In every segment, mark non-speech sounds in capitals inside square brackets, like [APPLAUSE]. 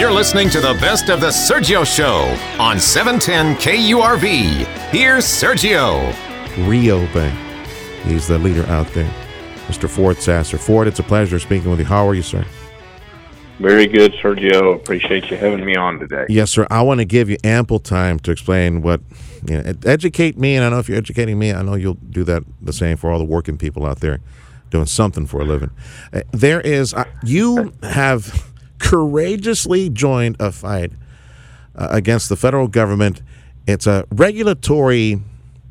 You're listening to the best of the Sergio Show on 710 KURV. Here's Sergio. Rio Bank. He's the leader out there. Mr. Ford Sasser. Ford, it's a pleasure speaking with you. How are you, sir? Very good, Sergio. Appreciate you having me on today. Yes, sir. I want to give you ample time to explain what, you know, educate me. And I know if you're educating me, I know you'll do that the same for all the working people out there doing something for a living. Uh, there is, uh, you have courageously joined a fight uh, against the federal government. It's a regulatory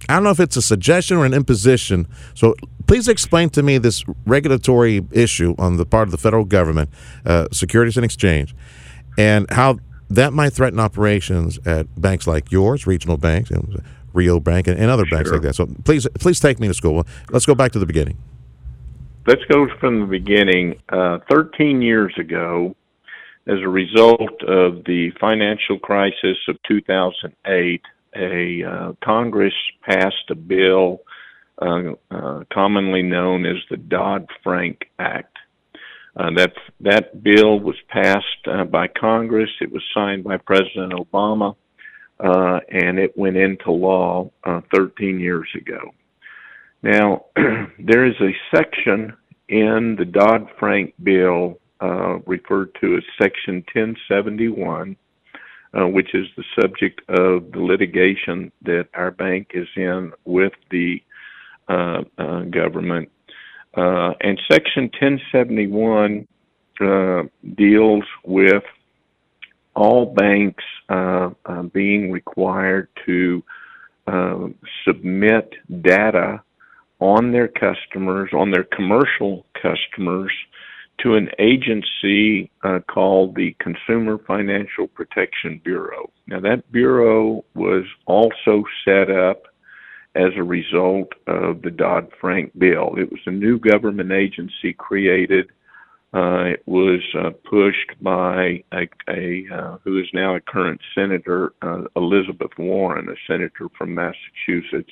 I don't know if it's a suggestion or an imposition. So please explain to me this regulatory issue on the part of the federal government, uh, Securities and Exchange, and how that might threaten operations at banks like yours, regional banks, and Rio Bank, and, and other banks like that. So please, please take me to school. Let's go back to the beginning. Let's go from the beginning. Uh, 13 years ago, as a result of the financial crisis of 2008, a uh, Congress passed a bill uh, uh, commonly known as the Dodd-Frank Act. Uh, that that bill was passed uh, by Congress. It was signed by President Obama, uh, and it went into law uh, 13 years ago. Now, [CLEARS THROAT] there is a section in the Dodd Frank bill uh, referred to as Section 1071, uh, which is the subject of the litigation that our bank is in with the uh, uh, government. Uh, and Section 1071 uh, deals with all banks being required to submit data on their customers, on their commercial customers, to an agency uh, called the Consumer Financial Protection Bureau. Now, that bureau was also set up as a result of the Dodd Frank bill. It was a new government agency created. Uh, it was uh, pushed by a, a uh, who is now a current senator, uh, Elizabeth Warren, a senator from Massachusetts.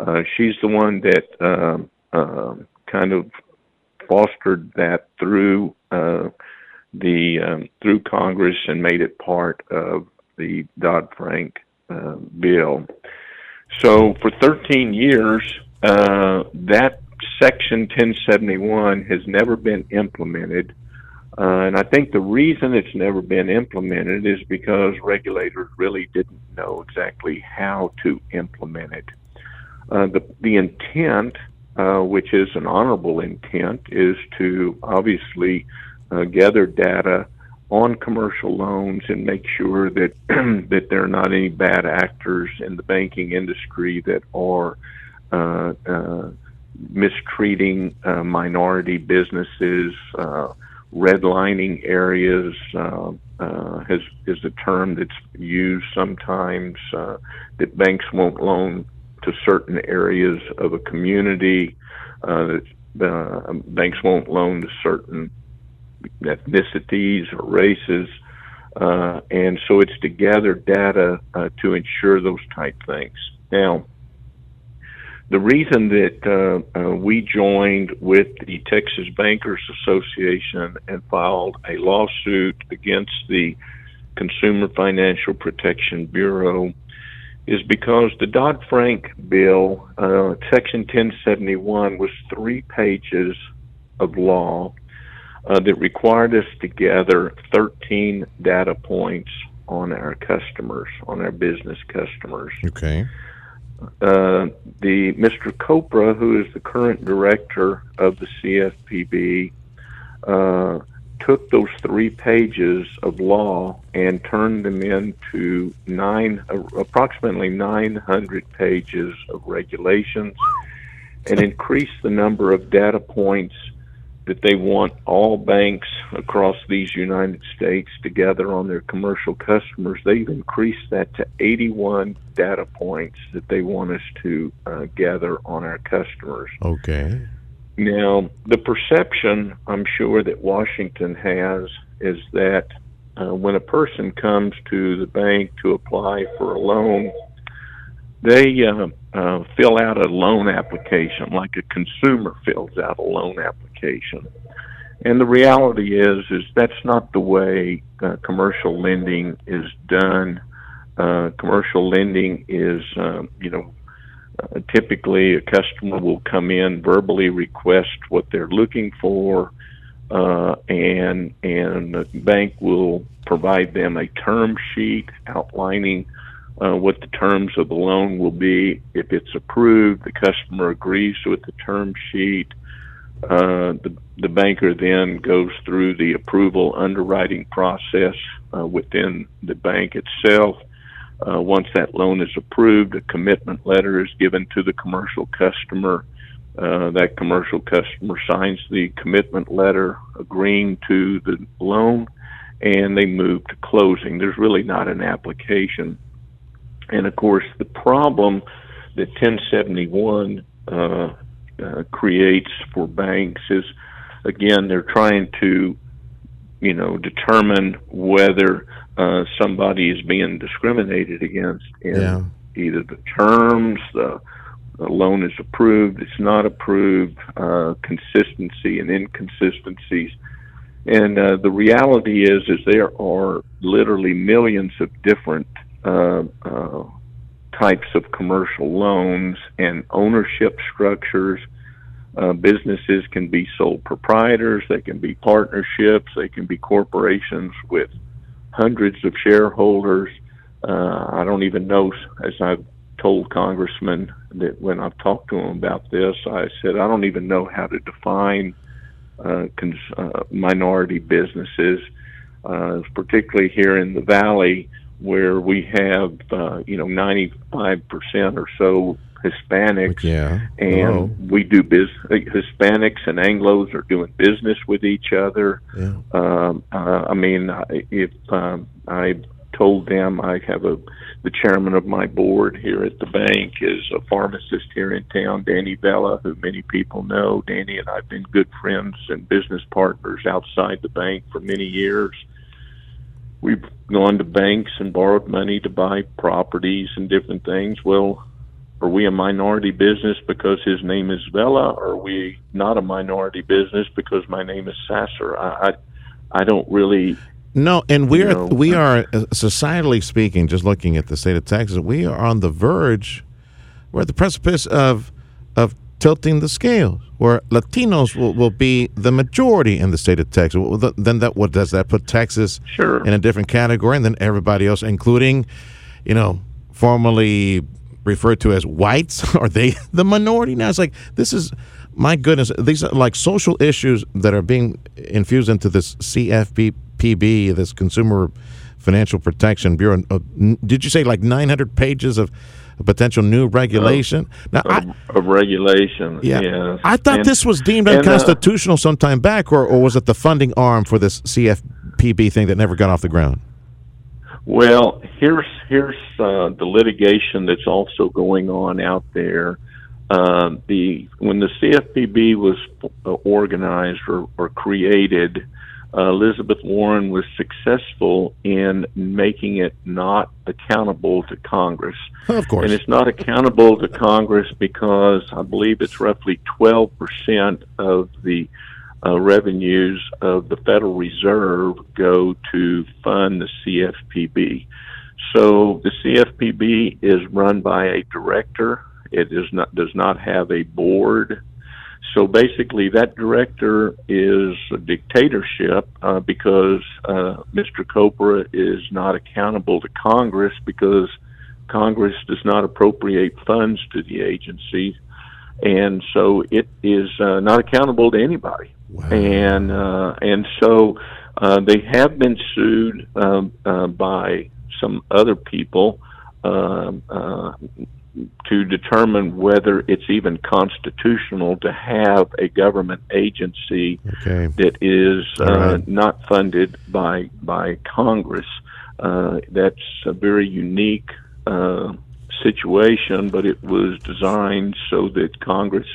Uh, she's the one that um, um kind of fostered that through uh, the um, through Congress and made it part of the Dodd Frank uh, bill. So for 13 years, uh, that Section 1071 has never been implemented. Uh, and I think the reason it's never been implemented is because regulators really didn't know exactly how to implement it. Uh, the, the intent, uh, which is an honorable intent, is to obviously uh, gather data on commercial loans and make sure that [CLEARS THROAT] that there are not any bad actors in the banking industry that are uh, uh, mistreating uh, minority businesses, uh, redlining areas uh, has, is a term that's used sometimes that banks won't loan to certain areas of a community. Uh, uh, banks won't loan to certain ethnicities or races. Uh, and so it's to gather data uh, to ensure those type things. Now, the reason that uh, uh, we joined with the Texas Bankers Association and filed a lawsuit against the Consumer Financial Protection Bureau is because the Dodd Frank bill, uh, Section 1071, was three pages of law uh, that required us to gather 13 data points on our customers, on our business customers. Okay. Uh, the Mr. Chopra, who is the current director of the CFPB, uh, took those three pages of law and turned them into nine, approximately 900 pages of regulations, and increased the number of data points that they want all banks across these United States to gather on their commercial customers. They've increased that to 81 data points that they want us to uh, gather on our customers. Okay. Now, the perception I'm sure that Washington has is that uh, when a person comes to the bank to apply for a loan, they uh, uh, fill out a loan application like a consumer fills out a loan application. and the reality is, is that's not the way uh, commercial lending is done. Uh, commercial lending is, uh, you know, uh, typically a customer will come in verbally request what they're looking for, uh, and and the bank will provide them a term sheet outlining uh, what the terms of the loan will be. If it's approved, the customer agrees with the term sheet. Uh, the, the banker then goes through the approval underwriting process uh, within the bank itself. Uh, once that loan is approved, a commitment letter is given to the commercial customer. Uh, that commercial customer signs the commitment letter agreeing to the loan and they move to closing. There's really not an application. And of course, the problem that 1071 uh, uh, creates for banks is, again, they're trying to, you know, determine whether uh, somebody is being discriminated against in yeah. either the terms, the, the, loan is approved, it's not approved, uh, consistency and inconsistencies. And uh, the reality is, is there are literally millions of different uh, uh, types of commercial loans and ownership structures. Uh, businesses can be sole proprietors, they can be partnerships, they can be corporations with hundreds of shareholders. Uh, I don't even know, as I've told congressmen that when I've talked to them about this, I said, I don't even know how to define uh, cons- uh, minority businesses, uh, particularly here in the valley where we have uh, you know 95% or so Hispanics, yeah. and we do business. Hispanics and Anglo's are doing business with each other. Yeah. Um, uh, I mean, if um, I told them I have a the chairman of my board here at the bank is a pharmacist here in town, Danny Vella, who many people know. Danny and I've been good friends and business partners outside the bank for many years we've gone to banks and borrowed money to buy properties and different things. Well, are we a minority business because his name is Vela? Or are we not a minority business because my name is Sasser? I, I, I don't really. No, and we're know, we are uh, societally speaking, just looking at the state of Texas, we are on the verge, we're at the precipice of of tilting the scales, where Latinos will, will be the majority in the state of Texas. Then that what does that put Texas sure. in a different category, and then everybody else, including, you know, formerly referred to as whites, [LAUGHS] are they the minority now? It's like this is my goodness. These are like social issues that are being infused into this CFPB, this Consumer Financial Protection Bureau. Uh, did you say like 900 pages of potential new regulation. now, I, of regulation. Yeah, yes. I thought and, this was deemed uh, unconstitutional uh, some time back, or, or was it the funding arm for this CFPB thing that never got off the ground? Well, here's here's uh, the litigation that's also going on out there. Uh, the when the CFPB was uh, organized or, or created, uh, Elizabeth Warren was successful in making it not accountable to Congress. Of course. And it's not accountable to Congress because I believe it's roughly 12% of the uh, revenues of the Federal Reserve go to fund the CFPB. So the CFPB is run by a director. It is not does not have a board. So basically, that director is a dictatorship uh, because uh, Mr. Chopra is not accountable to Congress because Congress does not appropriate funds to the agency, and so it is uh, not accountable to anybody. Wow. And uh, and so uh, they have been sued um, uh, by some other people. Uh, uh, to determine whether it's even constitutional to have a government agency okay. that is uh, right. not funded by by Congress. Uh, that's a very unique uh, situation, but it was designed so that Congress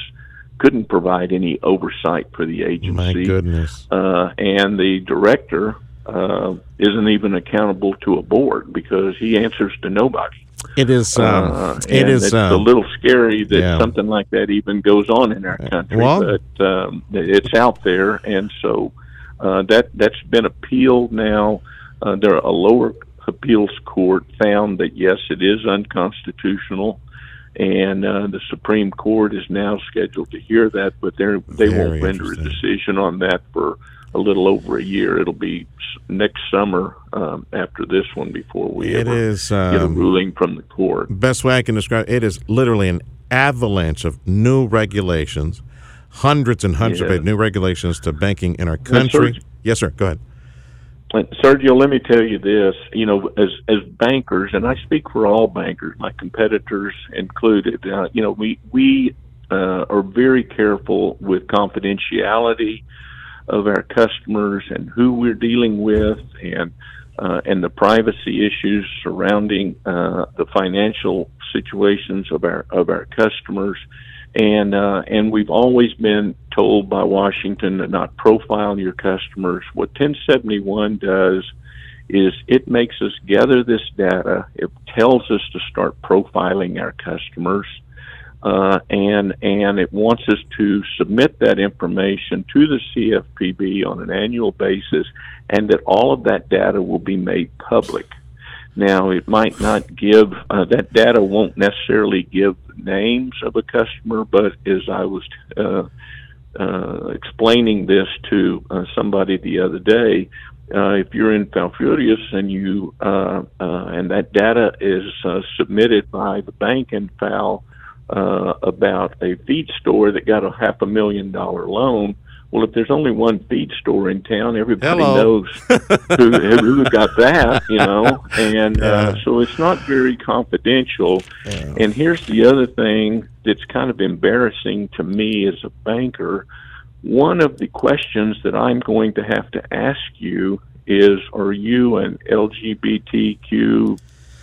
couldn't provide any oversight for the agency. My goodness! Uh, and the director uh, isn't even accountable to a board because he answers to nobody. It is. Um, uh, it is It's um, a little scary that yeah. something like that even goes on in our country, Well- but um, it's out there, and so uh, that that's been appealed now. Uh, there, a lower appeals court found that yes, it is unconstitutional, and uh, the Supreme Court is now scheduled to hear that, but they they won't render a decision on that for a little over a year. It'll be next summer um, after this one before we It ever is, get a um, ruling from the court. best way I can describe it is literally an avalanche of new regulations, hundreds and hundreds Yeah. of new regulations to banking in our country. Yes, sir. Go ahead. Sergio, let me tell you this. You know, as as bankers, and I speak for all bankers, my competitors included. Uh, you know, we we uh, are very careful with confidentiality of our customers and who we're dealing with, and uh, and the privacy issues surrounding uh, the financial situations of our of our customers. And uh, and we've always been told by Washington to not profile your customers. What 1071 does is it makes us gather this data. It tells us to start profiling our customers, uh, and and it wants us to submit that information to the CFPB on an annual basis, and that all of that data will be made public. Now, it might not give uh, that data won't necessarily give names of a customer, but as I was uh, uh, explaining this to uh, somebody the other day, uh, if you're in Falfurrias and you uh, uh, and that data is uh, submitted by the bank in Fal uh, about a feed store that got a half a million dollar loan. Well, if there's only one feed store in town, everybody Hello. knows [LAUGHS] who, who got that, you know, and uh, so it's not very confidential. And here's the other thing that's kind of embarrassing to me as a banker. One of the questions that I'm going to have to ask you is Are you an LGBTQ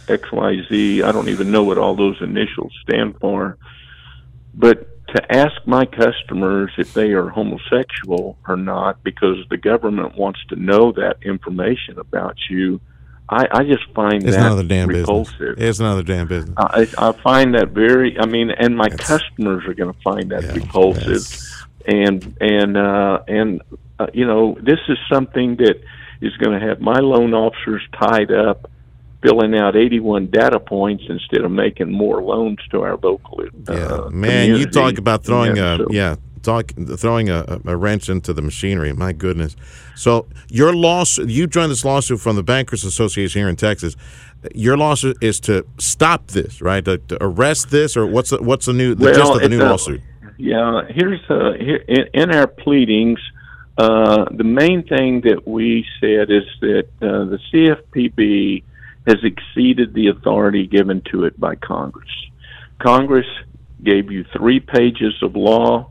XYZ? I don't even know what all those initials stand for. But to ask my customers if they are homosexual or not because the government wants to know that information about you, I, I just find It's that the damn repulsive. business. It's of damn business. I, I find that very. I mean, and my That's- customers are going to find that Yeah, repulsive, and and uh, and uh, you know, this is something that is going to have my loan officers tied up, filling out 81 data points instead of making more loans to our local. Uh, Yeah, man, you talk about throwing Yeah, a so- yeah, talk throwing a, a wrench into the machinery. My goodness. So your lawsuit, you joined this lawsuit from the Bankers Association here in Texas. Your lawsuit is to stop this, right? To, to arrest this, or what's the, what's the new the gist of the new a- lawsuit? Yeah, here's uh, here, in, in our pleadings. Uh, the main thing that we said is that uh, the CFPB has exceeded the authority given to it by Congress. Congress gave you three pages of law.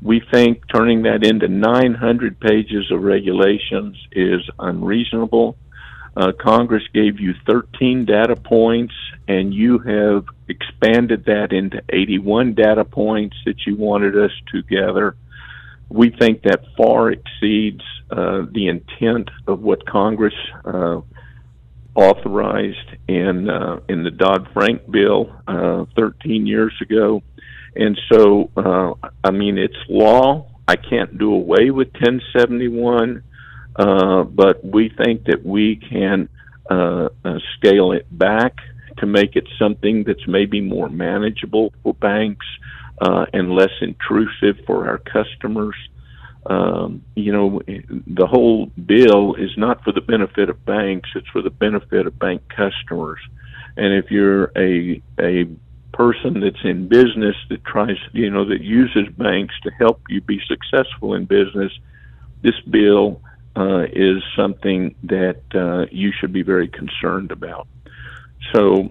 We think turning that into 900 pages of regulations is unreasonable. Uh, Congress gave you 13 data points, and you have expanded that into 81 data points that you wanted us to gather. We think that far exceeds uh, the intent of what Congress uh, authorized in uh, in the Dodd Frank bill uh, 13 years ago, and so uh, I mean it's law. I can't do away with 1071, uh, but we think that we can uh, uh, scale it back to make it something that's maybe more manageable for banks and less intrusive for our customers. Um, you know, the whole bill is not for the benefit of banks; it's for the benefit of bank customers. And if you're a a person that's in business that tries, you know, that uses banks to help you be successful in business, this bill uh, is something that uh, you should be very concerned about. So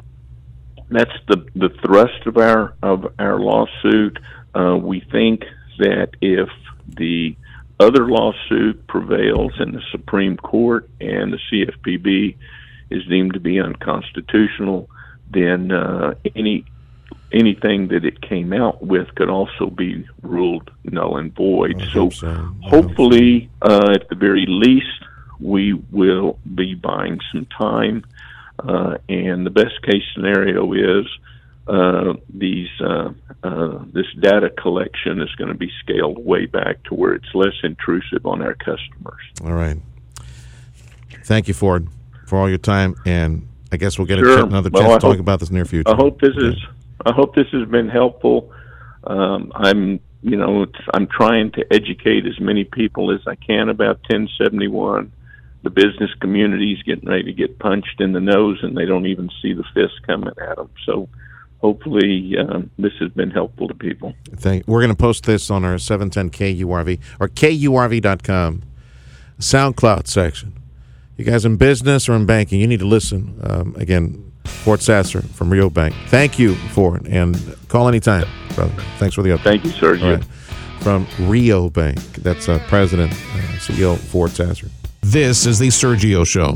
that's the the thrust of our of our lawsuit. Uh, we think that if the other lawsuit prevails in the Supreme Court and the CFPB is deemed to be unconstitutional, then uh, any anything that it came out with could also be ruled null and void. So, so. Hopefully, uh, at the very least, we will be buying some time Uh, and the best case scenario is uh, these uh, uh, this data collection is going to be scaled way back to where it's less intrusive on our customers. All right. Thank you, Ford, for all your time, and I guess we'll get Sure. ch- another Well, chance I to talk hope- about this in the near future. I hope this is I hope this has been helpful. Um, I'm you know it's, I'm trying to educate as many people as I can about 1071. The business community is getting ready to get punched in the nose, and they don't even see the fist coming at them. So hopefully um, this has been helpful to people. Thank, we're going to post this on our 710 KURV or KURV.com SoundCloud section. You guys in business or in banking, you need to listen. Um, again, Ford Sasser from Rio Bank. Thank you for it, and call anytime, brother. Thanks for the update. Thank you, Sergio. All right. From Rio Bank. That's uh, President, uh, CEO Ford Sasser. This is the Sergio Show.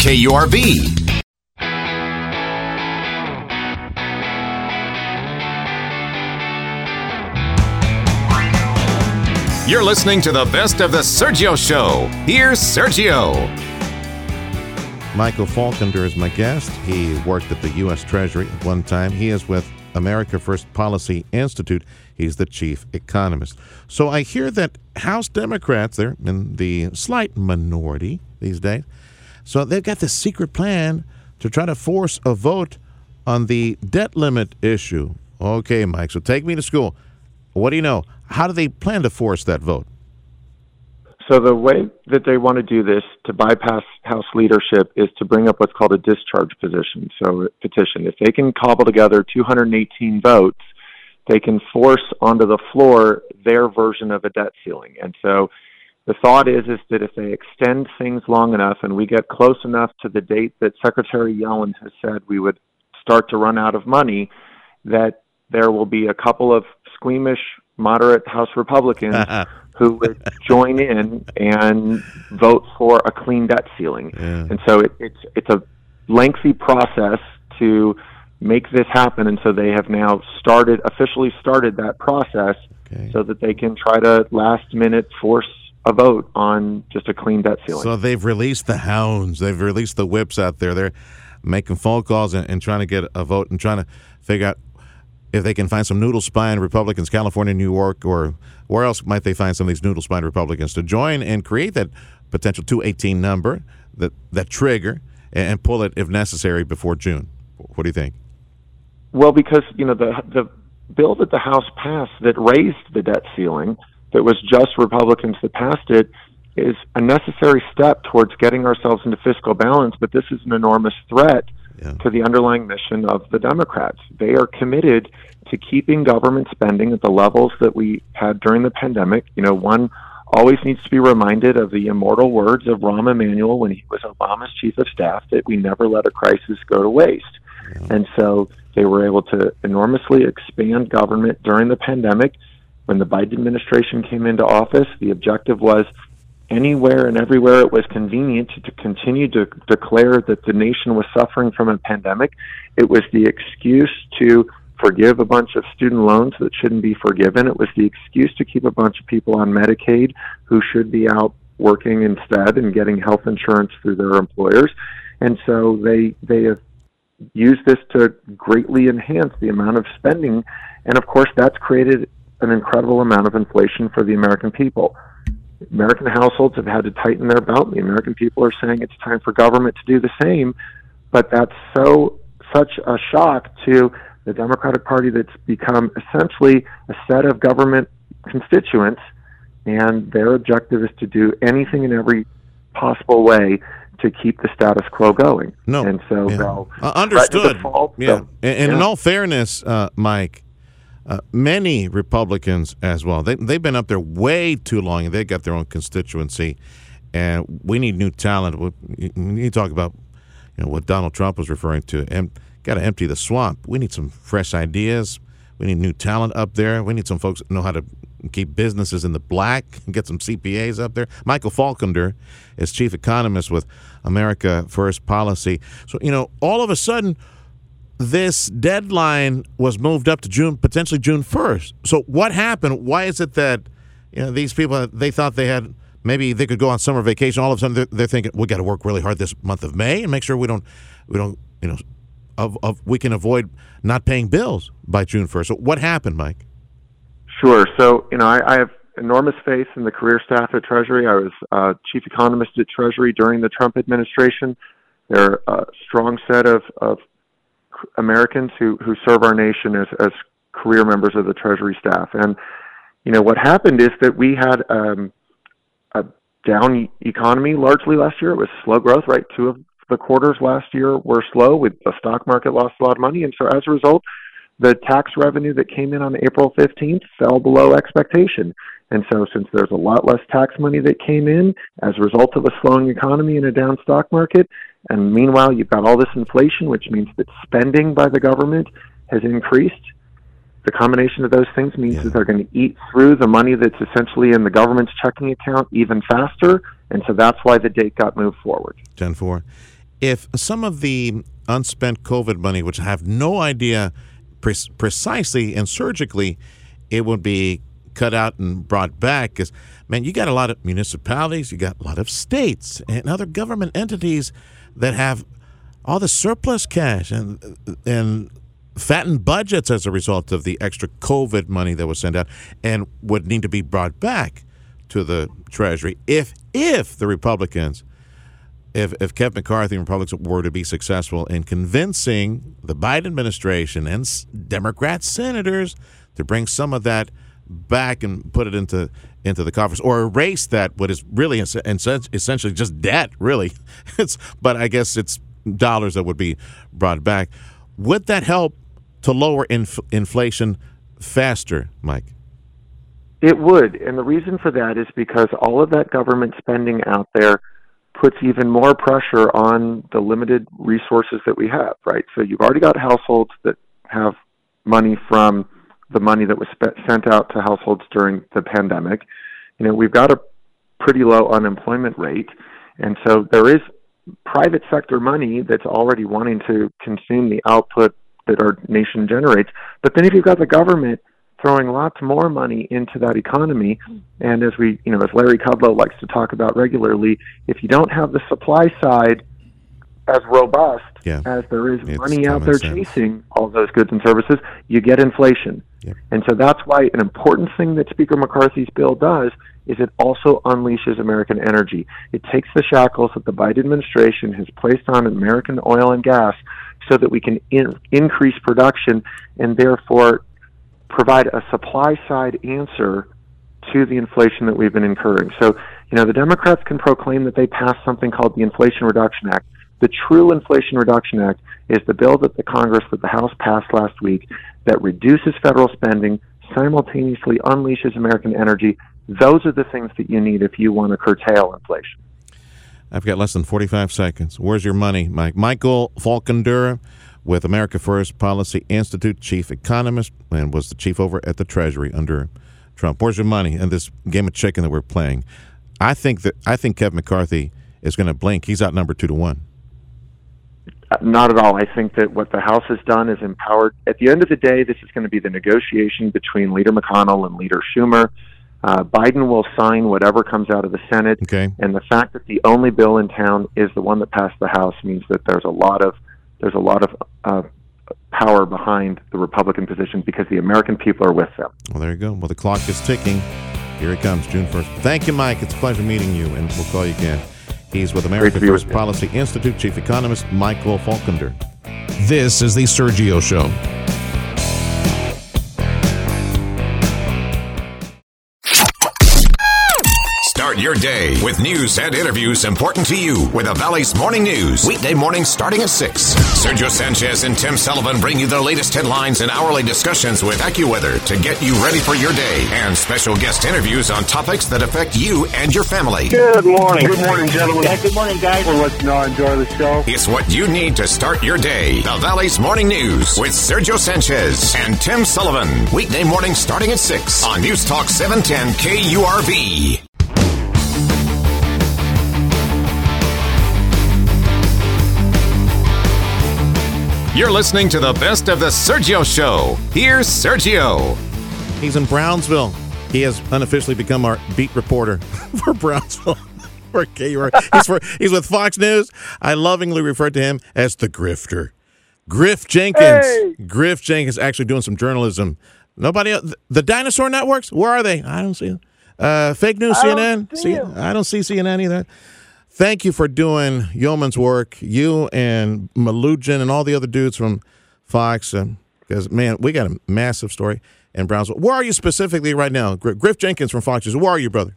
KURV. You're listening to the best of the Sergio Show. Here's Sergio. Michael Faulkender is my guest. He worked at the U.S. Treasury at one time. He is with America First Policy Institute. He's the chief economist. So I hear that House Democrats, they're in the slight minority these days. So they've got this secret plan to try to force a vote on the debt limit issue. Okay, Mike, so take me to school. What do you know? How do they plan to force that vote? So the way that they want to do this to bypass House leadership is to bring up what's called a discharge position. So petition. If they can cobble together 218 votes, they can force onto the floor their version of a debt ceiling. And so the thought is is that if they extend things long enough and we get close enough to the date that Secretary Yellen has said we would start to run out of money, that there will be a couple of squeamish moderate House Republicans [LAUGHS] who would join in and vote for a clean debt ceiling. Yeah. And so it, it's it's a lengthy process to make this happen, and so they have now started officially started that process Okay. so that they can try to last minute force a vote on just a clean debt ceiling. So they've released the hounds. They've released the whips out there. They're making phone calls and, and trying to get a vote and trying to figure out if they can find some noodle spine Republicans, California, New York, or where else might they find some of these noodle spine Republicans to join and create that potential 218 number, that, that trigger, and, and pull it if necessary before June. What do you think? Well, because you know the the bill that the House passed that raised the debt ceiling, that was just Republicans that passed it, is a necessary step towards getting ourselves into fiscal balance. But this is an enormous threat Yeah. to the underlying mission of the Democrats. They are committed to keeping government spending at the levels that we had during the pandemic. You know, one always needs to be reminded of the immortal words of Rahm Emanuel when he was Obama's chief of staff that we never let a crisis go to waste. And so they were able to enormously expand government during the pandemic. When the Biden administration came into office, the objective was anywhere and everywhere it was convenient to, continue to declare that the nation was suffering from a pandemic. It was the excuse to forgive a bunch of student loans that shouldn't be forgiven. It was the excuse to keep a bunch of people on Medicaid who should be out working instead and getting health insurance through their employers. And so they they have used this to greatly enhance the amount of spending. And of course, that's created an incredible amount of inflation for the American people. American households have had to tighten their belt. The American people are saying it's time for government to do the same. But that's so such a shock to the Democratic Party that's become essentially a set of government constituents, and their objective is to do anything in every possible way to keep the status quo going. No. and so Yeah. they'll Uh, understood. default, yeah. they'll- And, and in all fairness, uh, Mike, uh, many Republicans as well. They, they've been up there way too long, and they got their own constituency. And we need new talent. We to talk about you know what Donald Trump was referring to. And got to empty the swamp. We need some fresh ideas. We need new talent up there. We need some folks that know how to keep businesses in the black and get some CPAs up there. Michael Faulkender is chief economist with America First Policy. So, you know, all of a sudden, this deadline was moved up to June, potentially June 1st. So, what happened? Why is it that, you know, these people, they thought they had maybe they could go on summer vacation. All of a sudden, they're, they're thinking we got to work really hard this month of May and make sure we don't, we don't, you know, of, of we can avoid not paying bills by June 1st. So, what happened, Mike? Sure. So, you know, I, I have enormous faith in the career staff at Treasury. I was uh, chief economist at Treasury during the Trump administration. They're a strong set of, of Americans who, who serve our nation as, as career members of the Treasury staff. And, you know, what happened is that we had um, a down economy largely last year. It was slow growth, right? Two of the quarters last year were slow with the stock market lost a lot of money. And so as a result, the tax revenue that came in on April 15th fell below expectation. And so, since there's a lot less tax money that came in as a result of a slowing economy and a down stock market, and meanwhile, you've got all this inflation, which means that spending by the government has increased. The combination of those things means Yeah. that they're going to eat through the money that's essentially in the government's checking account even faster. And so that's why the date got moved forward. 10 4. If some of the unspent COVID money, which I have no idea pre- precisely and surgically, it would be cut out and brought back, because, man, you got a lot of municipalities, you got a lot of states and other government entities that have all the surplus cash and, and fattened budgets as a result of the extra COVID money that was sent out and would need to be brought back to the Treasury if if the Republicans if, if Kevin McCarthy and Republicans were to be successful in convincing the Biden administration and Democrat senators to bring some of that back and put it into into the coffers or erase that what is really es- es- essentially just debt really [LAUGHS] it's but I guess it's dollars that would be brought back would that help to lower inf- inflation faster Mike It would. And the reason for that is because all of that government spending out there puts even more pressure on the limited resources that we have, right? So you've already got households that have money from the money that was spent, sent out to households during the pandemic. You know, we've got a pretty low unemployment rate. And so there is private sector money that's already wanting to consume the output that our nation generates. But then if you've got the government throwing lots more money into that economy, and as we, you know, as Larry Kudlow likes to talk about regularly, if you don't have the supply side as robust Yeah. as there is It's money out there sense. chasing all those goods and services, you get inflation. And so that's why an important thing that Speaker McCarthy's bill does is it also unleashes American energy. It takes the shackles that the Biden administration has placed on American oil and gas so that we can in- increase production and therefore provide a supply side answer to the inflation that we've been incurring. So, you know, the Democrats can proclaim that they passed something called the Inflation Reduction Act. The true Inflation Reduction Act is the bill that the Congress, that the House passed last week, that reduces federal spending, simultaneously unleashes American energy. Those are the things that you need if you want to curtail inflation. I've got less than 45 seconds. Where's your money, Mike? Michael Falkendura with America First Policy Institute, chief economist, and was the chief over at the Treasury under Trump. Where's your money in this game of chicken that we're playing? I think that I think Kevin McCarthy is going to blink. He's outnumbered two to one. Not at all. I think that what the House has done is empowered. At the end of the day, this is going to be the negotiation between Leader McConnell and Leader Schumer. Uh, Biden will sign whatever comes out of the Senate. Okay. And the fact that the only bill in town is the one that passed the House means that there's a lot of there's a lot of uh, power behind the Republican position because the American people are with them. Well, there you go. Well, the clock is ticking. Here it comes, June 1st. Thank you, Mike. It's a pleasure meeting you, and we'll call you again. He's with America First. Policy Institute chief economist Michael Faulkender. This is The Sergio Show. Start Start your day with news and interviews important to you with the Valley's Morning News. Weekday mornings starting at 6. Sergio Sanchez and Tim Sullivan bring you the latest headlines and hourly discussions with AccuWeather to get you ready for your day and special guest interviews on topics that affect you and your family. Good morning. Good morning, gentlemen. Yeah, good morning, guys. We'll let you know enjoy the show. It's what you need to start your day. The Valley's Morning News with Sergio Sanchez and Tim Sullivan. Weekday mornings starting at 6 on News Talk 710 KURV. You're listening to the best of the Sergio Show. Here's Sergio. He's in Brownsville. He has unofficially become our beat reporter [LAUGHS] for Brownsville. [LAUGHS] for KUR. He's, for, he's with Fox News. I lovingly refer to him as the grifter. Griff Jenkins. Hey! Griff Jenkins actually doing some journalism. Nobody else. The dinosaur networks, where are they? I don't see them. Uh, fake news, I don't CNN. see 'em. I don't see CNN either. Thank you for doing yeoman's work. You and Melugin and all the other dudes from Fox. Um, because, man, we got a massive story in Brownsville. Where are you specifically right now? Griff Jenkins from Fox News. Where are you, brother?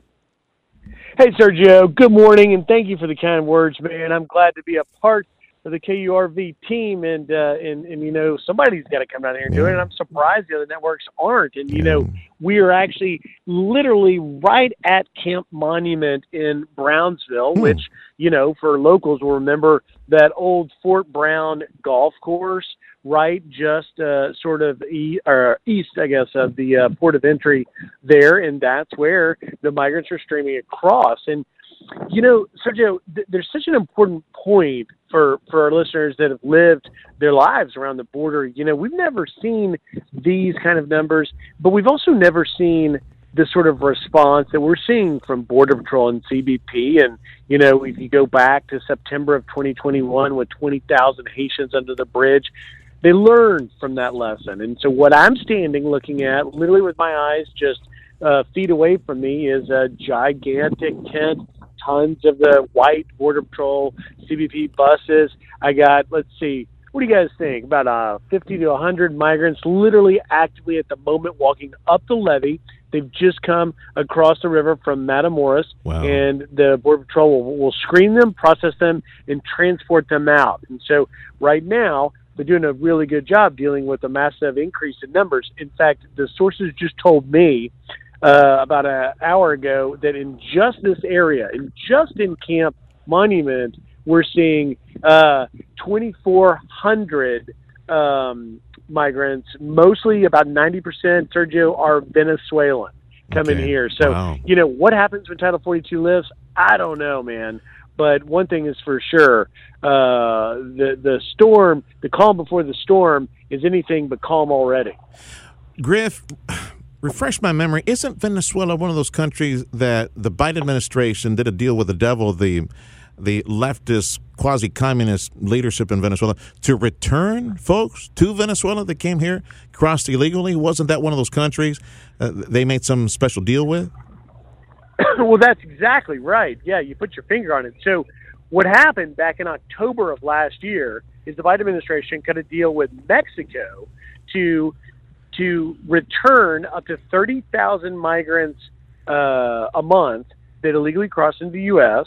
Hey, Sergio. Good morning, and thank you for the kind words, man. I'm glad to be a part of the KURV team, and uh, and and you know somebody's got to come down here and do it. And I'm surprised the other networks aren't. And you know we are actually literally right at Camp Monument in Brownsville, which you know for locals will remember that old Fort Brown golf course right just uh, sort of e- or east, I guess, of the uh, port of entry there, and that's where the migrants are streaming across. And you know, Sergio, th- there's such an important point for for our listeners that have lived their lives around the border. You know, we've never seen these kind of numbers, but we've also never seen the sort of response that we're seeing from Border Patrol and CBP. And, you know, if you go back to September of 2021 with 20,000 Haitians under the bridge, they learned from that lesson. And so what I'm standing looking at, literally with my eyes just uh, feet away from me, is a gigantic tent, tons of the white Border Patrol CBP buses. I got, let's see, what do you guys think? About uh, 50 to 100 migrants literally actively at the moment walking up the levee. They've just come across the river from Matamoros, Wow. and the Border Patrol will, will screen them, process them, and transport them out. And so right now, they're doing a really good job dealing with a massive increase in numbers. In fact, the sources just told me uh, about an hour ago that in just this area, in just in Camp Monument, we're seeing uh, 2,400 um, migrants, mostly about 90%, Sergio, are Venezuelan coming Okay. here. So, Wow. you know, what happens when Title 42 lifts? I don't know, man. But one thing is for sure, uh, the the storm, the calm before the storm, is anything but calm already. Griff, refresh my memory. Isn't Venezuela one of those countries that the Biden administration did a deal with the devil, the the leftist quasi-communist leadership in Venezuela, to return folks to Venezuela that came here, crossed illegally? Wasn't that one of those countries uh, they made some special deal with? [COUGHS] well, that's exactly right. Yeah, you put your finger on it. So, what happened back in October of last year is the Biden administration cut a deal with Mexico to to return up to thirty thousand migrants uh, a month that illegally cross into the U.S.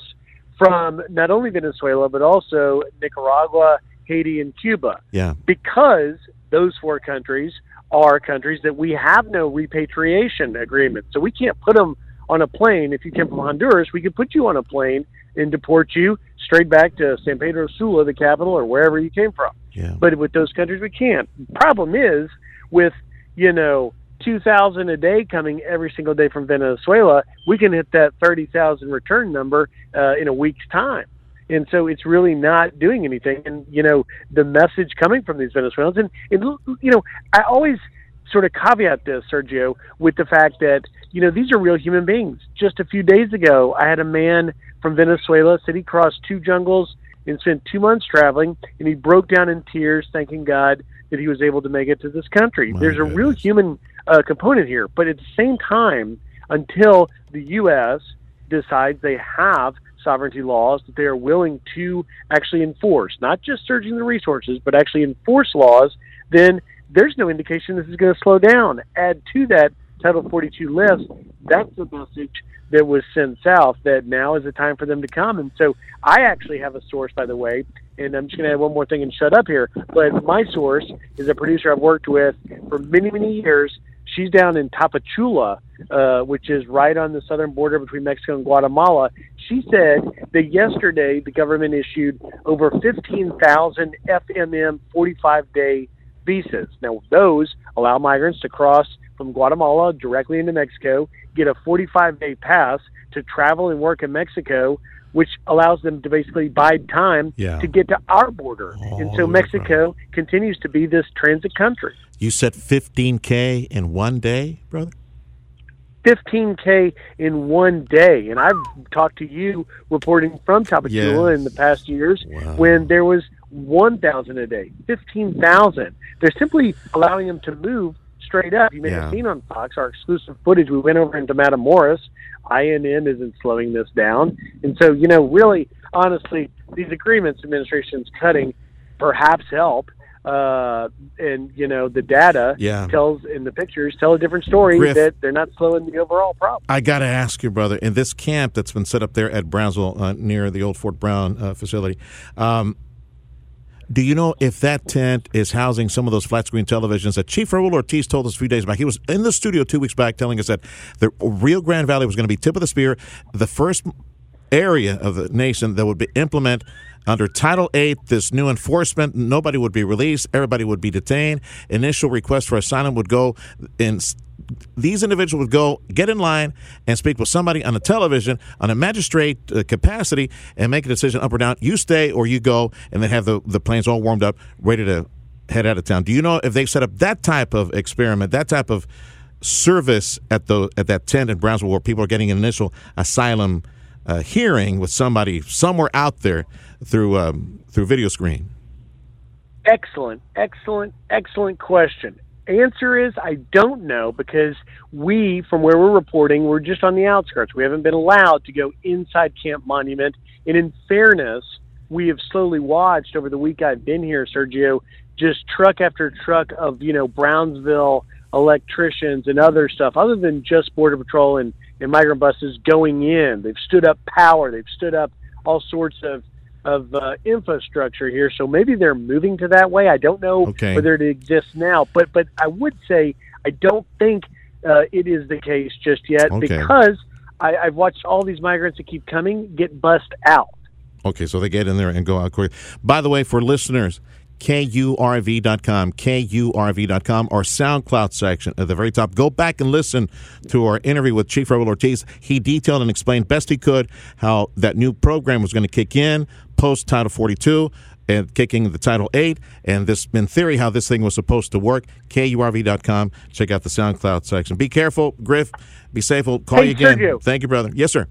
from not only Venezuela but also Nicaragua, Haiti, and Cuba Yeah. because those four countries are countries that we have no repatriation agreement. So we can't put them on a plane. If you come from Honduras, we could put you on a plane and deport you straight back to San Pedro Sula, the capital, or wherever you came from. Yeah. But with those countries, we can't. Problem is, with you know, two thousand a day coming every single day from Venezuela, we can hit that thirty thousand return number uh, in a week's time. And so it's really not doing anything. And you know, the message coming from these Venezuelans, and, and you know, I always sort of caveat this, Sergio, with the fact that you know these are real human beings. Just a few days ago, I had a man from Venezuela said he crossed two jungles and spent two months traveling, and he broke down in tears, thanking God that he was able to make it to this country. My There's a real human uh, component here, but at the same time, until the U.S. decides they have sovereignty laws that they are willing to actually enforce, not just surging the resources, but actually enforce laws, then there's no indication this is going to slow down. Add to that Title 42 list, that's the message that was sent south that now is the time for them to come. And so I actually have a source, by the way, and I'm just going to add one more thing and shut up here. But my source is a producer I've worked with for many, many years. She's down in Tapachula, uh, which is right on the southern border between Mexico and Guatemala. She said that yesterday the government issued over 15,000 FMM 45 day visas. Now, those allow migrants to cross from Guatemala directly into Mexico, get a 45 day pass to travel and work in Mexico, which allows them to basically bide time Yeah. to get to our border. and so Oh, Mexico continues to be this transit country. You said 15K in one day, brother? 15K in one day. And I've talked to you reporting from Tapachula Yes. in the past years Wow. when there was 1,000 a day, 15,000. They're simply allowing them to move straight up. You may Yeah. have seen on Fox our exclusive footage. We went over into Madam Morris. INM isn't slowing this down. And so, you know, really, honestly, these agreements administration's cutting perhaps help. Uh, and you know the data Yeah. tells in the pictures tell a different story Griff. that they're not slowing the overall problem. I got to ask you, brother, in this camp that's been set up there at Brownsville uh, near the old Fort Brown uh, facility, um, do you know if that tent is housing some of those flat screen televisions that Chief Raul Ortiz told us a few days back? He was in the studio two weeks back telling us that the Rio Grande Valley was going to be tip of the spear, the first area of the nation that would be implement under Title VIII this new enforcement. Nobody would be released. Everybody would be detained. Initial request for asylum would go in. These individuals would go get in line and speak with somebody on the television on a magistrate uh, capacity and make a decision up or down. You stay or you go, and then have the the planes all warmed up, ready to head out of town. Do you know if they've set up that type of experiment, that type of service at the at that tent in Brownsville where people are getting an initial asylum uh, hearing with somebody somewhere out there through um, through video screen? Excellent, excellent, excellent question. Answer is I don't know because we, from where we're reporting, we're just on the outskirts. We haven't been allowed to go inside Camp Monument. And in fairness, we have slowly watched over the week I've been here, Sergio, just truck after truck of, you know, Brownsville electricians and other stuff, other than just Border Patrol and, and migrant buses going in. They've stood up power, they've stood up all sorts of of uh, infrastructure here, so maybe they're moving to that way. I don't know Okay. whether it exists now, but but I would say I don't think uh, it is the case just yet Okay. because I, I've watched all these migrants that keep coming get bust out. Okay, so they get in there and go out quick. By the way, for listeners, KURV.com, KURV.com, or SoundCloud section at the very top. Go back and listen to our interview with Chief Raul Ortiz. He detailed and explained best he could how that new program was going to kick in post Title 42 and kicking the Title 8, and this, in theory, how this thing was supposed to work. KURV.com. Check out the SoundCloud section. Be careful, Griff. Be safe. We'll call Hey, you again. Sergio. Thank you, brother. Yes, sir.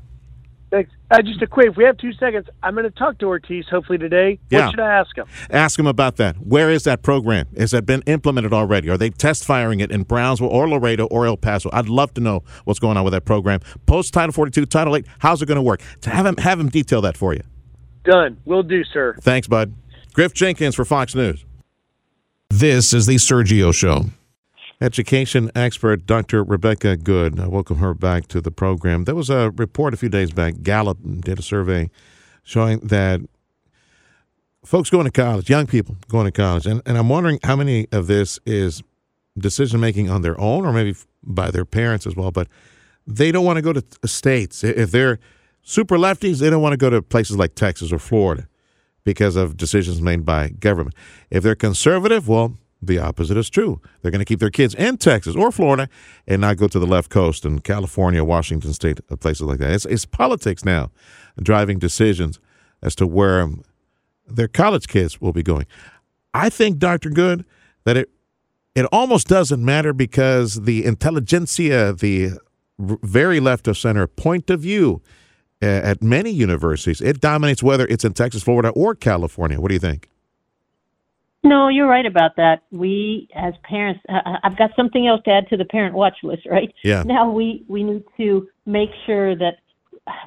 Thanks. Uh, just a quick, if we have two seconds, I'm going to talk to Ortiz hopefully today. Yeah. What should I ask him? Ask him about that. Where is that program? Has that been implemented already? Are they test firing it in Brownsville or Laredo or El Paso? I'd love to know what's going on with that program. Post Title 42, Title 8, how's it going to work? To have him have him detail that for you. Done. Will do, sir. Thanks, bud. Griff Jenkins for Fox News. This is the Sergio Show. Education expert Dr. Rebecca Good. I welcome her back to the program. There was a report a few days back. Gallup did a survey showing that folks going to college, young people going to college, and, and I'm wondering how many of this is decision making on their own or maybe by their parents as well, but they don't want to go to states. If they're super lefties, they don't want to go to places like Texas or Florida because of decisions made by government. If they're conservative, well, the opposite is true. They're going to keep their kids in Texas or Florida and not go to the left coast in California, Washington State, uh, places like that. It's, it's politics now driving decisions as to where their college kids will be going. I think, Dr. Good, that it it almost doesn't matter because the intelligentsia, the very left of center point of view uh, at many universities, it dominates whether it's in Texas, Florida, or California. What do you think? No, you're right about that. We, as parents, uh, I've got something else to add to the parent watch list, right? Yeah. Now we we need to make sure that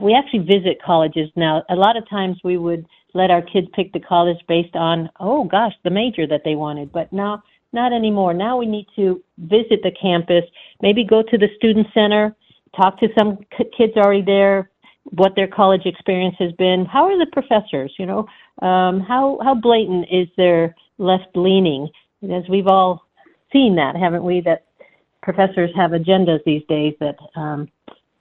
we actually visit colleges. Now, a lot of times we would let our kids pick the college based on, oh gosh, the major that they wanted. But now Not anymore. Now we need to visit the campus, maybe go to the student center, talk to some kids already there, what their college experience has been. How are the professors? You know, um, how how blatant is their left leaning? As we've all seen that, haven't we? That professors have agendas these days that um,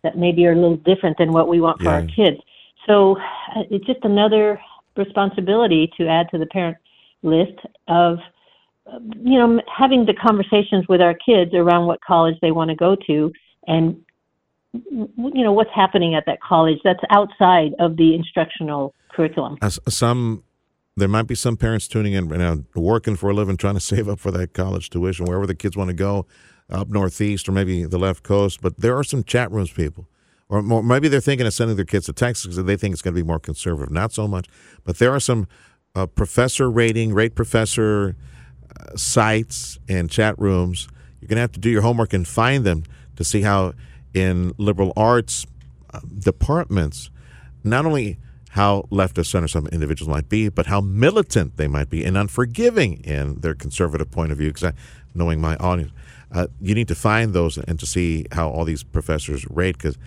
that maybe are a little different than what we want for Yeah. our kids. So uh, it's just another responsibility to add to the parent list of uh, you know having the conversations with our kids around what college they want to go to and you know what's happening at that college that's outside of the instructional curriculum. As some there might be some parents tuning in right now working for a living trying to [LAUGHS] save up for that college tuition wherever the kids want to go up northeast or maybe the left coast. But there are some chat rooms people. Or more, maybe they're thinking of sending their kids to texas because they think it's going to be more conservative. Not so much. But there are some uh, professor rating rate professor uh, sites and chat rooms. You're going to have to do your homework and find them to see how in liberal arts uh, departments not only how left of center some individuals might be, but how militant they might be and unforgiving in their conservative point of view. Because knowing my audience, uh, you need to find those and to see how all these professors rate. Because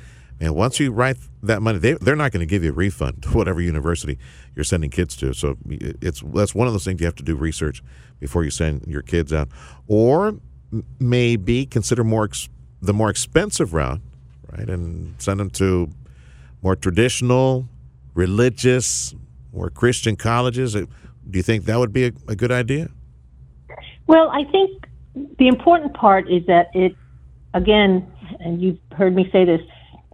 man, once you write that money, they they're not going to give you a refund [LAUGHS] to whatever university you're sending kids to. So it's that's one of those things you have to do research before you send your kids out, or maybe consider more ex- the more expensive route, right, and send them to more traditional religious or Christian colleges? Uh, Do you think that would be a, a good idea? Well, I think the important part is that it, again, and you've heard me say this,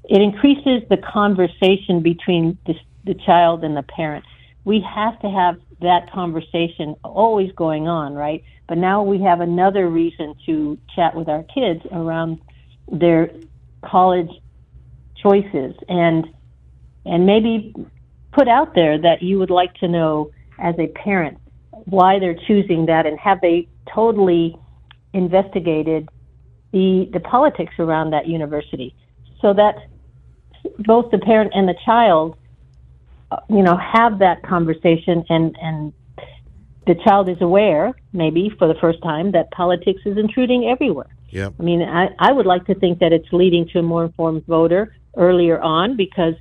it increases the conversation between the, the child and the parent. We have to have that conversation always going on, right? But now we have another reason to chat with our kids around their college choices and and maybe put out there that you would like to know as a parent why they're choosing that and have they totally investigated the the politics around that university so that both the parent and the child uh, you know have that conversation and and the child is aware maybe for the first time that politics is intruding everywhere Yep. I mean, I, I would like to think that it's leading to a more informed voter earlier on because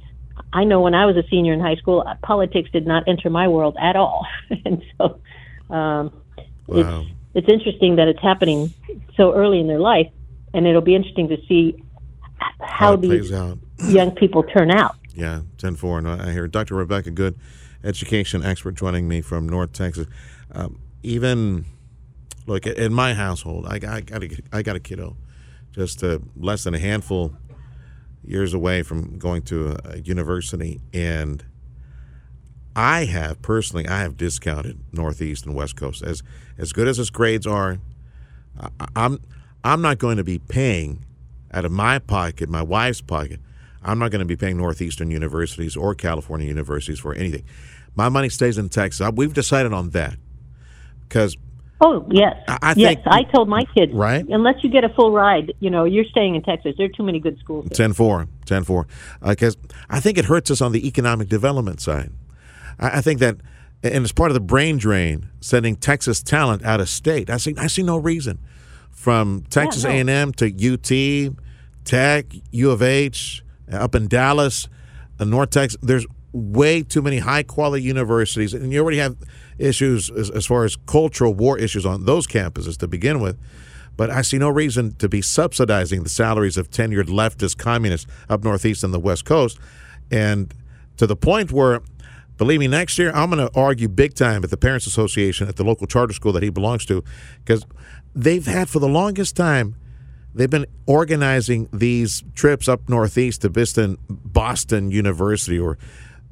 I know when I was a senior in high school, uh, politics did not enter my world at all. [LAUGHS] and so um, Wow. it's, it's interesting that it's happening so early in their life, and it'll be interesting to see how, it these out. [LAUGHS] young people turn out. Yeah, 10 4. And I hear Dr. Rebecca Good, education expert, joining me from North Texas. Um, even, look, in my household, I, I, got, a, I got a kiddo just uh, less than a handful years away from going to a, university. And I have, personally, I have discounted Northeast and West Coast. As, as good as its grades are, I'm, I'm not going to be paying out of my pocket, my wife's pocket, I'm not going to be paying Northeastern universities or California universities for anything. My money stays in Texas. We've decided on that because Oh yes, I- yes. think- I told my kids, Right. Unless you get a full ride, you know, you're staying in Texas. There are too many good schools. there. 10 4, 10 4. Because I think it hurts us on the economic development side. I, I think that, and it's part of the brain drain, sending Texas talent out of state. I see, I see no reason from Texas no. A&M to UT, Tech, U of H, up in Dallas, uh, North Texas. There's way too many high quality universities, and you already have issues as, as far as cultural war issues on those campuses to begin with. But I see no reason to be subsidizing the salaries of tenured leftist communists up northeast and the west coast, and to the point where. Believe me, next year I'm going to argue big time at the Parents Association at the local charter school that he belongs to, because they've had for the longest time they've been organizing these trips up northeast to visit Boston University or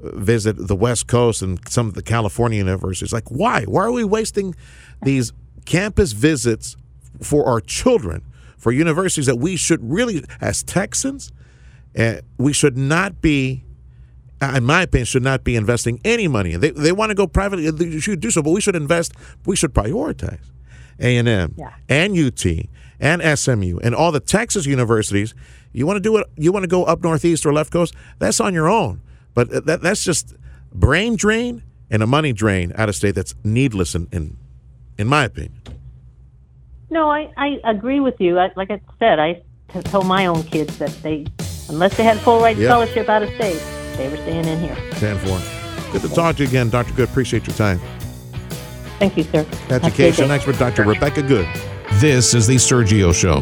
visit the West Coast and some of the California universities. Like, why? Why are we wasting these campus visits for our children for universities that we should really, as Texans, uh, we should not be. In my opinion, should not be investing any money. They, they want to go privately. They should do so, but we should invest. We should prioritize A and M Yeah. and UT and SMU and all the Texas universities. You want to do it? You want to go up northeast or left coast? That's on your own. But that, that's just brain drain and a money drain out of state. That's needless in in, in my opinion. No, I, I agree with you. I, like I said, I told my own kids that they, unless they had a full ride Yep. scholarship out of state, they were staying in here. 10 4. Good to talk to you again, Dr. Good. Appreciate your time. Thank you, sir. Have a great Education day. expert, Dr. Rebecca Good. This is the Sergio Show.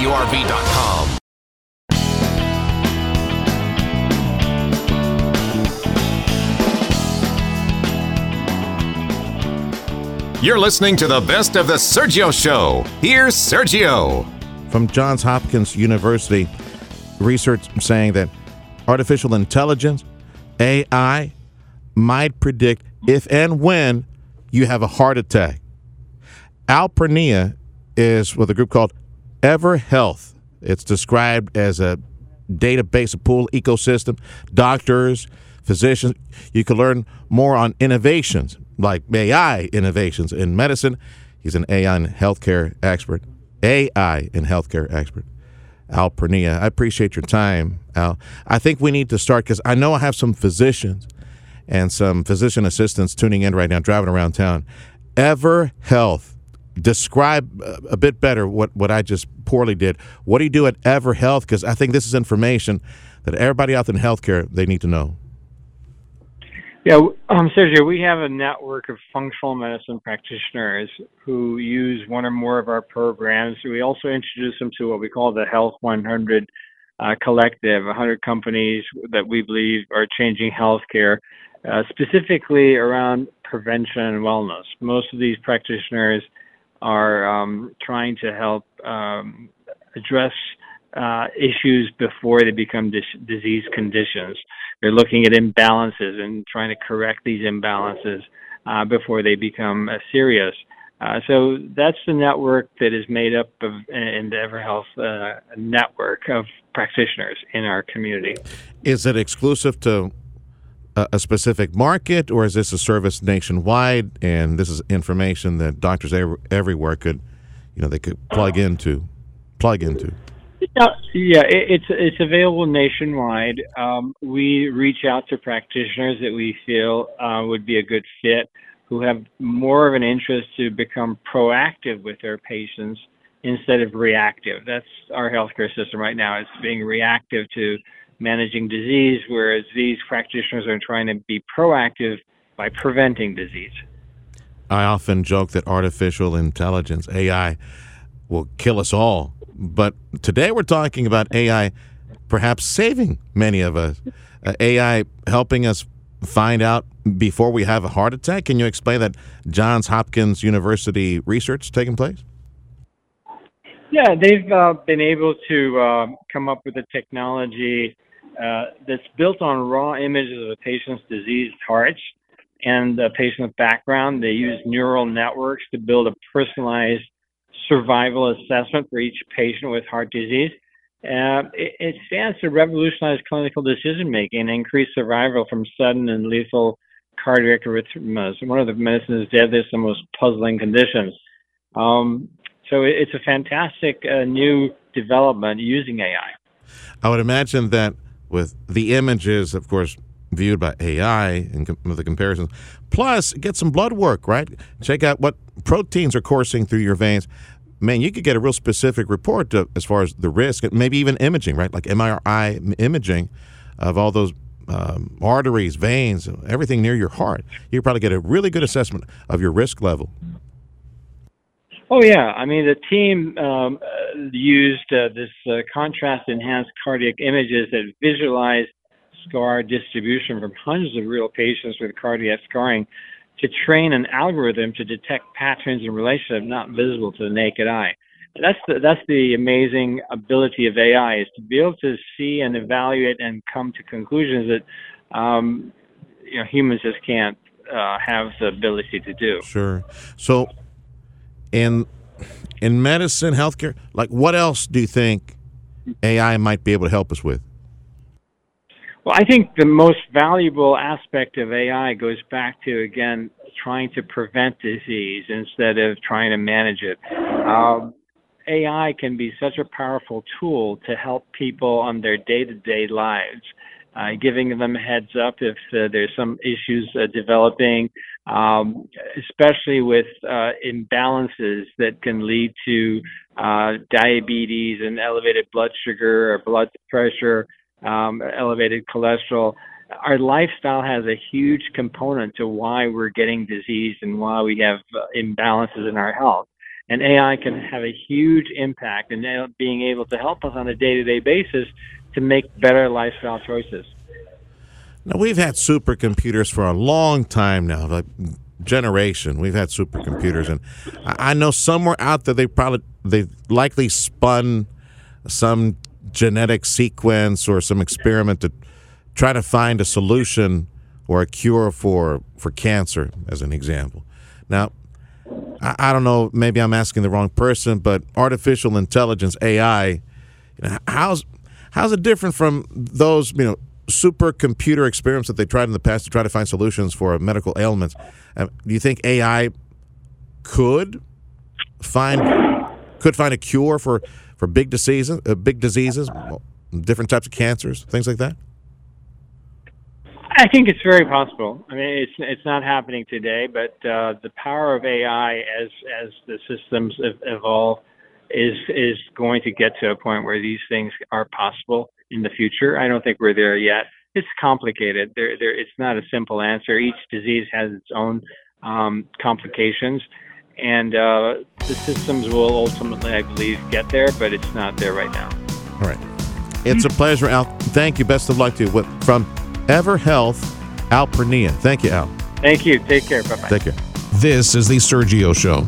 KURV.com. You're listening to the best of the Sergio Show. Here's Sergio. From Johns Hopkins University, research saying that artificial intelligence, AI, might predict if and when you have a heart attack. Al Pernia is with a group called EverHealth. It's described as a database, a pool ecosystem, doctors, physicians. You can learn more on innovations like AI innovations in medicine. He's an AI and healthcare expert. AI and healthcare expert. Al Pernia. I appreciate your time, Al. I think we need to start because I know I have some physicians and some physician assistants tuning in right now, driving around town. Ever Health. Describe uh, a bit better what, what I just poorly did. What do you do at Ever Health? Because I think this is information that everybody out in healthcare they need to know. Yeah, um, Sergio, we have a network of functional medicine practitioners who use one or more of our programs. We also introduce them to what we call the Health 100 uh, Collective, 100 companies that we believe are changing healthcare, uh, specifically around prevention and wellness. Most of these practitioners are um, trying to help um, address uh, issues before they become dis- disease conditions. They're looking at imbalances and trying to correct these imbalances uh, before they become uh, serious. Uh, so that's the network that is made up of the EverHealth uh, network of practitioners in our community. Is it exclusive to a, a specific market, or is this a service nationwide? And this is information that doctors ev- everywhere could, you know, they could plug into, plug into. Uh, yeah, it, it's it's available nationwide. Um, we reach out to practitioners that we feel uh, would be a good fit, who have more of an interest to become proactive with their patients instead of reactive. That's our healthcare system right now. It's being reactive to managing disease, whereas these practitioners are trying to be proactive by preventing disease. I often joke that artificial intelligence, AI, will kill us all. But today we're talking about AI perhaps saving many of us. Uh, AI helping us find out before we have a heart attack. Can you explain that Johns Hopkins University research taking place? Yeah, they've uh, been able to uh, come up with a technology uh, that's built on raw images of a patient's diseased heart and the patient's background. They use neural networks to build a personalized survival assessment for each patient with heart disease. Uh, it, it stands to revolutionize clinical decision making and increase survival from sudden and lethal cardiac arrhythmias, one of the medicine's deadliest and most puzzling conditions. Um, so it, it's a fantastic uh, new development using AI. I would imagine that with the images, of course, viewed by AI and com- the comparisons, plus get some blood work, right? Check out what proteins are coursing through your veins. Man, you could get a real specific report to, as far as the risk, and maybe even imaging, right? Like MRI imaging of all those um, arteries, veins, everything near your heart. You probably get a really good assessment of your risk level. Oh yeah, I mean the team um, used uh, this uh, contrast enhanced cardiac images that visualize scar distribution from hundreds of real patients with cardiac scarring to train an algorithm to detect patterns in relationship not visible to the naked eye. That's the that's the amazing ability of AI is to be able to see and evaluate and come to conclusions that um, you know humans just can't uh, have the ability to do. Sure. So, in in medicine, healthcare, like what else do you think AI might be able to help us with? Well, I think the most valuable aspect of AI goes back to again trying to prevent disease instead of trying to manage it. Um, AI can be such a powerful tool to help people on their day-to-day lives uh, giving them a heads up if uh, there's some issues uh, developing, um, especially with uh, imbalances that can lead to uh, diabetes and elevated blood sugar or blood pressure, um, elevated cholesterol. Our lifestyle has a huge component to why we're getting disease and why we have uh, imbalances in our health. And AI can have a huge impact in being able to help us on a day to day basis to make better lifestyle choices. Now we've had supercomputers for a long time now, like generation. We've had supercomputers, and I know somewhere out there they probably they likely spun some genetic sequence or some experiment to try to find a solution or a cure for for cancer, as an example. Now, I, I don't know. Maybe I'm asking the wrong person, but artificial intelligence (AI), how's How's it different from those, you know, supercomputer experiments that they tried in the past to try to find solutions for medical ailments? Uh, do you think AI could find could find a cure for for big diseases, uh, big diseases, different types of cancers, things like that? I think it's very possible. I mean, it's it's not happening today, but uh, the power of AI as as the systems evolve is is going to get to a point where these things are possible in the future. I don't think we're there yet. It's complicated. There, there. It's not a simple answer. Each disease has its own um, complications, and uh, the systems will ultimately, I believe, get there. But it's not there right now. All right. It's a pleasure, Al. Thank you. Best of luck to you. From Ever Health, Al Pernia. Thank you, Al. Thank you. Take care. Bye bye. Take care. This is the Sergio Show.